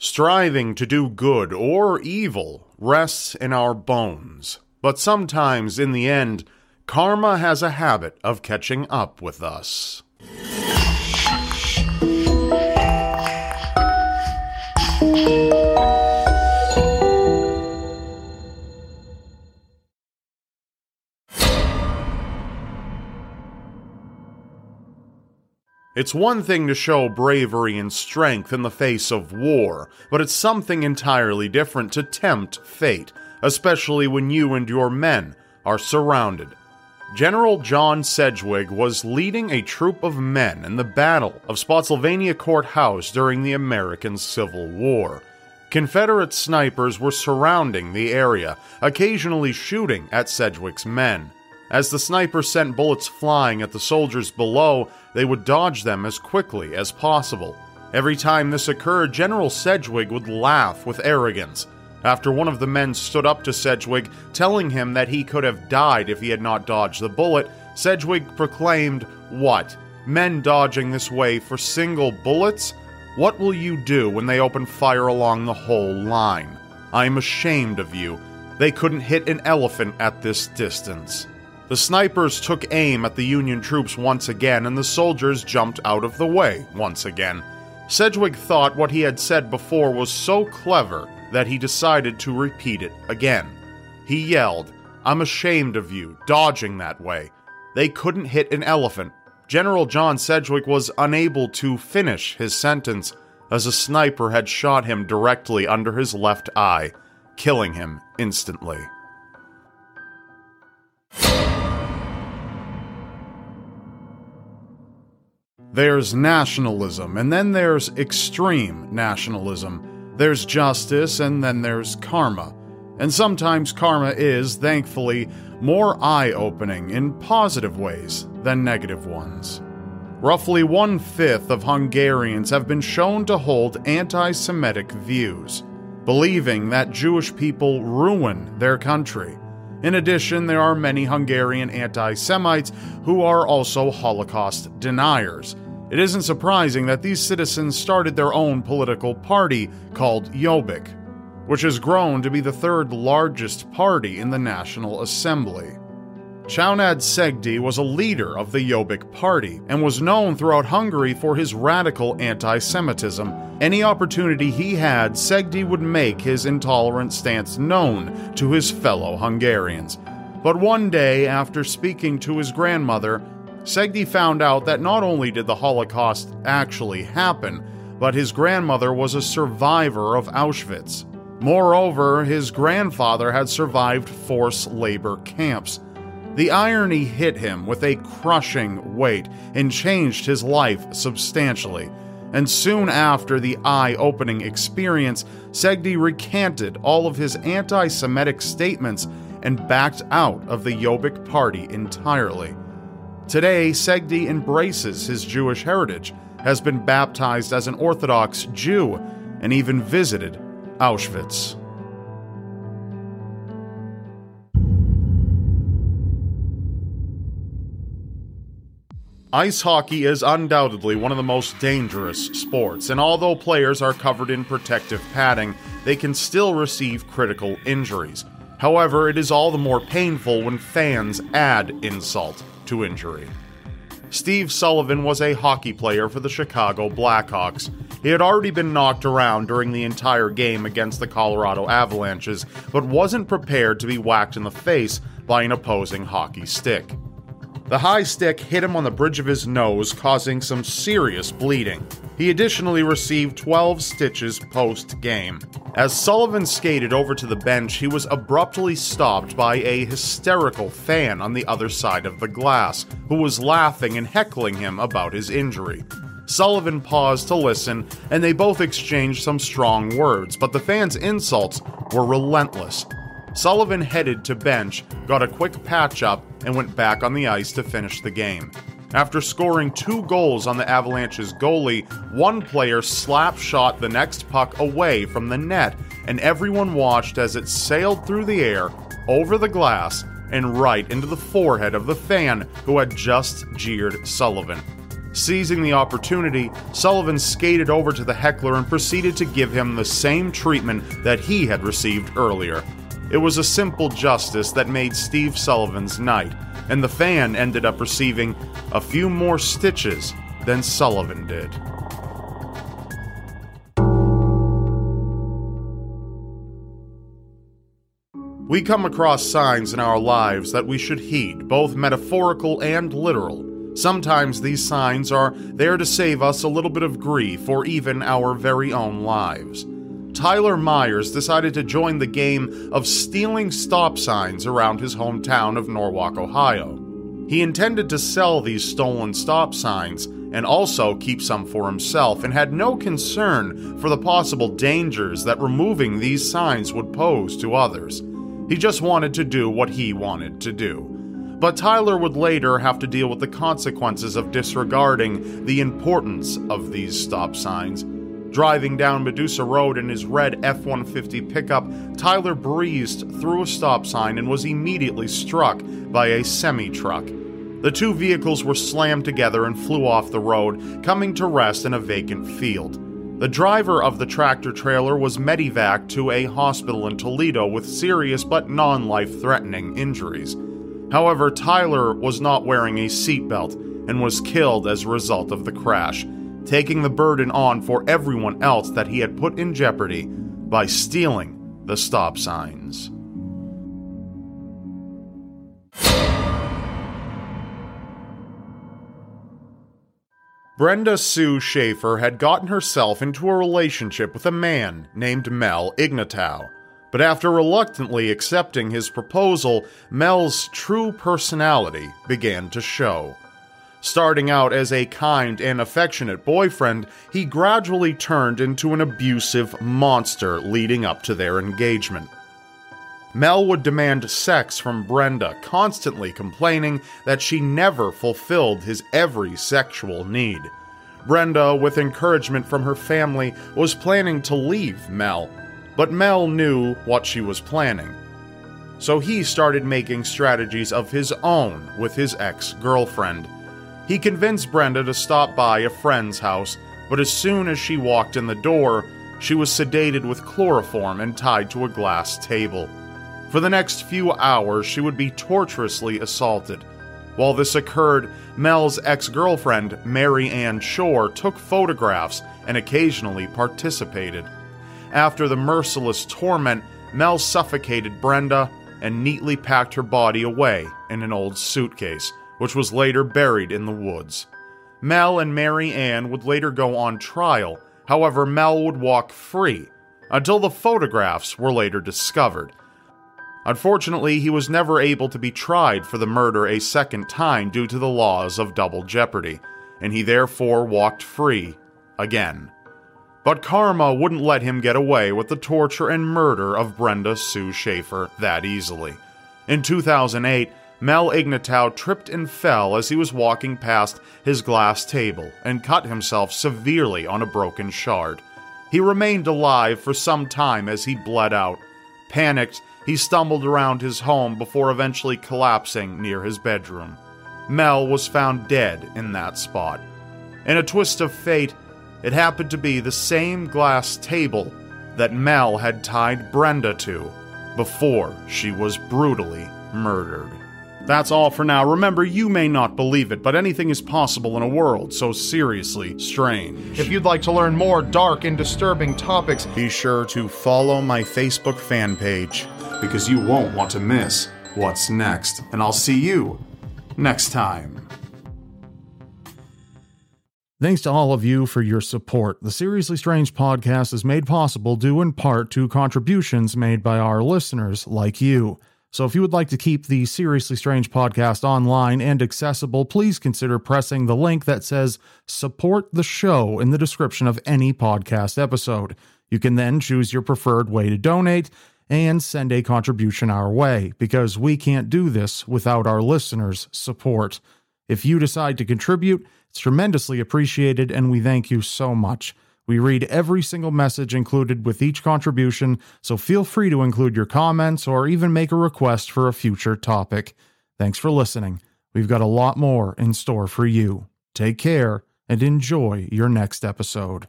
Striving to do good or evil rests in our bones, but sometimes in the end, karma has a habit of catching up with us. It's one thing to show bravery and strength in the face of war, but it's something entirely different to tempt fate, especially when you and your men are surrounded. General John Sedgwick was leading a troop of men in the Battle of Spotsylvania Court House during the American Civil War. Confederate snipers were surrounding the area, occasionally shooting at Sedgwick's men. As the sniper sent bullets flying at the soldiers below, they would dodge them as quickly as possible. Every time this occurred, General Sedgwick would laugh with arrogance. After one of the men stood up to Sedgwick, telling him that he could have died if he had not dodged the bullet, Sedgwick proclaimed, What? Men dodging this way for single bullets? What will you do when they open fire along the whole line? I am ashamed of you. They couldn't hit an elephant at this distance. The snipers took aim at the Union troops once again, and the soldiers jumped out of the way once again. Sedgwick thought what he had said before was so clever that he decided to repeat it again. He yelled, I'm ashamed of you, dodging that way. They couldn't hit an elephant. General John Sedgwick was unable to finish his sentence, as a sniper had shot him directly under his left eye, killing him instantly. There's nationalism, and then there's extreme nationalism. There's justice, and then there's karma. And sometimes karma is, thankfully, more eye opening in positive ways than negative ones. Roughly one fifth of Hungarians have been shown to hold anti Semitic views, believing that Jewish people ruin their country. In addition, there are many Hungarian anti Semites who are also Holocaust deniers. It isn't surprising that these citizens started their own political party called Jobbik, which has grown to be the third largest party in the National Assembly. Csanád Szegedi was a leader of the Jobbik party and was known throughout Hungary for his radical anti Semitism. Any opportunity he had, Szegedi would make his intolerant stance known to his fellow Hungarians. But one day, after speaking to his grandmother, Szegedi found out that not only did the Holocaust actually happen, but his grandmother was a survivor of Auschwitz. Moreover, his grandfather had survived forced labor camps. The irony hit him with a crushing weight and changed his life substantially. And soon after the eye opening experience, Szegedi recanted all of his anti Semitic statements and backed out of the Jobbik party entirely. Today, Szegedi embraces his Jewish heritage, has been baptized as an Orthodox Jew, and even visited Auschwitz. Ice hockey is undoubtedly one of the most dangerous sports, and although players are covered in protective padding, they can still receive critical injuries. However, it is all the more painful when fans add insult to injury. Steve Sullivan was a hockey player for the Chicago Blackhawks. He had already been knocked around during the entire game against the Colorado Avalanches, but wasn't prepared to be whacked in the face by an opposing hockey stick. The high stick hit him on the bridge of his nose, causing some serious bleeding. He additionally received 12 stitches post game. As Sullivan skated over to the bench, he was abruptly stopped by a hysterical fan on the other side of the glass, who was laughing and heckling him about his injury. Sullivan paused to listen, and they both exchanged some strong words, but the fan's insults were relentless. Sullivan headed to bench, got a quick patch up, and went back on the ice to finish the game. After scoring two goals on the Avalanche's goalie, one player slap shot the next puck away from the net, and everyone watched as it sailed through the air, over the glass, and right into the forehead of the fan who had just jeered Sullivan. Seizing the opportunity, Sullivan skated over to the heckler and proceeded to give him the same treatment that he had received earlier. It was a simple justice that made Steve Sullivan's night, and the fan ended up receiving a few more stitches than Sullivan did. We come across signs in our lives that we should heed, both metaphorical and literal. Sometimes these signs are there to save us a little bit of grief or even our very own lives. Tyler Myers decided to join the game of stealing stop signs around his hometown of Norwalk, Ohio. He intended to sell these stolen stop signs and also keep some for himself and had no concern for the possible dangers that removing these signs would pose to others. He just wanted to do what he wanted to do. But Tyler would later have to deal with the consequences of disregarding the importance of these stop signs. Driving down Medusa Road in his red F 150 pickup, Tyler breezed through a stop sign and was immediately struck by a semi truck. The two vehicles were slammed together and flew off the road, coming to rest in a vacant field. The driver of the tractor trailer was medevaced to a hospital in Toledo with serious but non life threatening injuries. However, Tyler was not wearing a seatbelt and was killed as a result of the crash, taking the burden on for everyone else that he had put in jeopardy by stealing the stop signs. Brenda Sue Schaefer had gotten herself into a relationship with a man named Mel Ignatow. But after reluctantly accepting his proposal, Mel's true personality began to show. Starting out as a kind and affectionate boyfriend, he gradually turned into an abusive monster leading up to their engagement. Mel would demand sex from Brenda, constantly complaining that she never fulfilled his every sexual need. Brenda, with encouragement from her family, was planning to leave Mel, but Mel knew what she was planning. So he started making strategies of his own with his ex girlfriend. He convinced Brenda to stop by a friend's house, but as soon as she walked in the door, she was sedated with chloroform and tied to a glass table. For the next few hours, she would be torturously assaulted. While this occurred, Mel's ex girlfriend, Mary Ann Shore, took photographs and occasionally participated. After the merciless torment, Mel suffocated Brenda and neatly packed her body away in an old suitcase, which was later buried in the woods. Mel and Mary Ann would later go on trial, however, Mel would walk free until the photographs were later discovered. Unfortunately, he was never able to be tried for the murder a second time due to the laws of double jeopardy, and he therefore walked free again. But karma wouldn't let him get away with the torture and murder of Brenda Sue Schaefer that easily. In 2008, Mel Ignatow tripped and fell as he was walking past his glass table and cut himself severely on a broken shard. He remained alive for some time as he bled out. Panicked, he stumbled around his home before eventually collapsing near his bedroom. Mel was found dead in that spot. In a twist of fate, it happened to be the same glass table that Mel had tied Brenda to before she was brutally murdered. That's all for now. Remember, you may not believe it, but anything is possible in a world so seriously strange. If you'd like to learn more dark and disturbing topics, be sure to follow my Facebook fan page because you won't want to miss what's next. And I'll see you next time. Thanks to all of you for your support. The Seriously Strange podcast is made possible due in part to contributions made by our listeners like you. So if you would like to keep the Seriously Strange podcast online and accessible, please consider pressing the link that says support the show in the description of any podcast episode. You can then choose your preferred way to donate and send a contribution our way because we can't do this without our listeners' support. If you decide to contribute, it's tremendously appreciated, and we thank you so much. We read every single message included with each contribution, so feel free to include your comments or even make a request for a future topic. Thanks for listening. We've got a lot more in store for you. Take care and enjoy your next episode.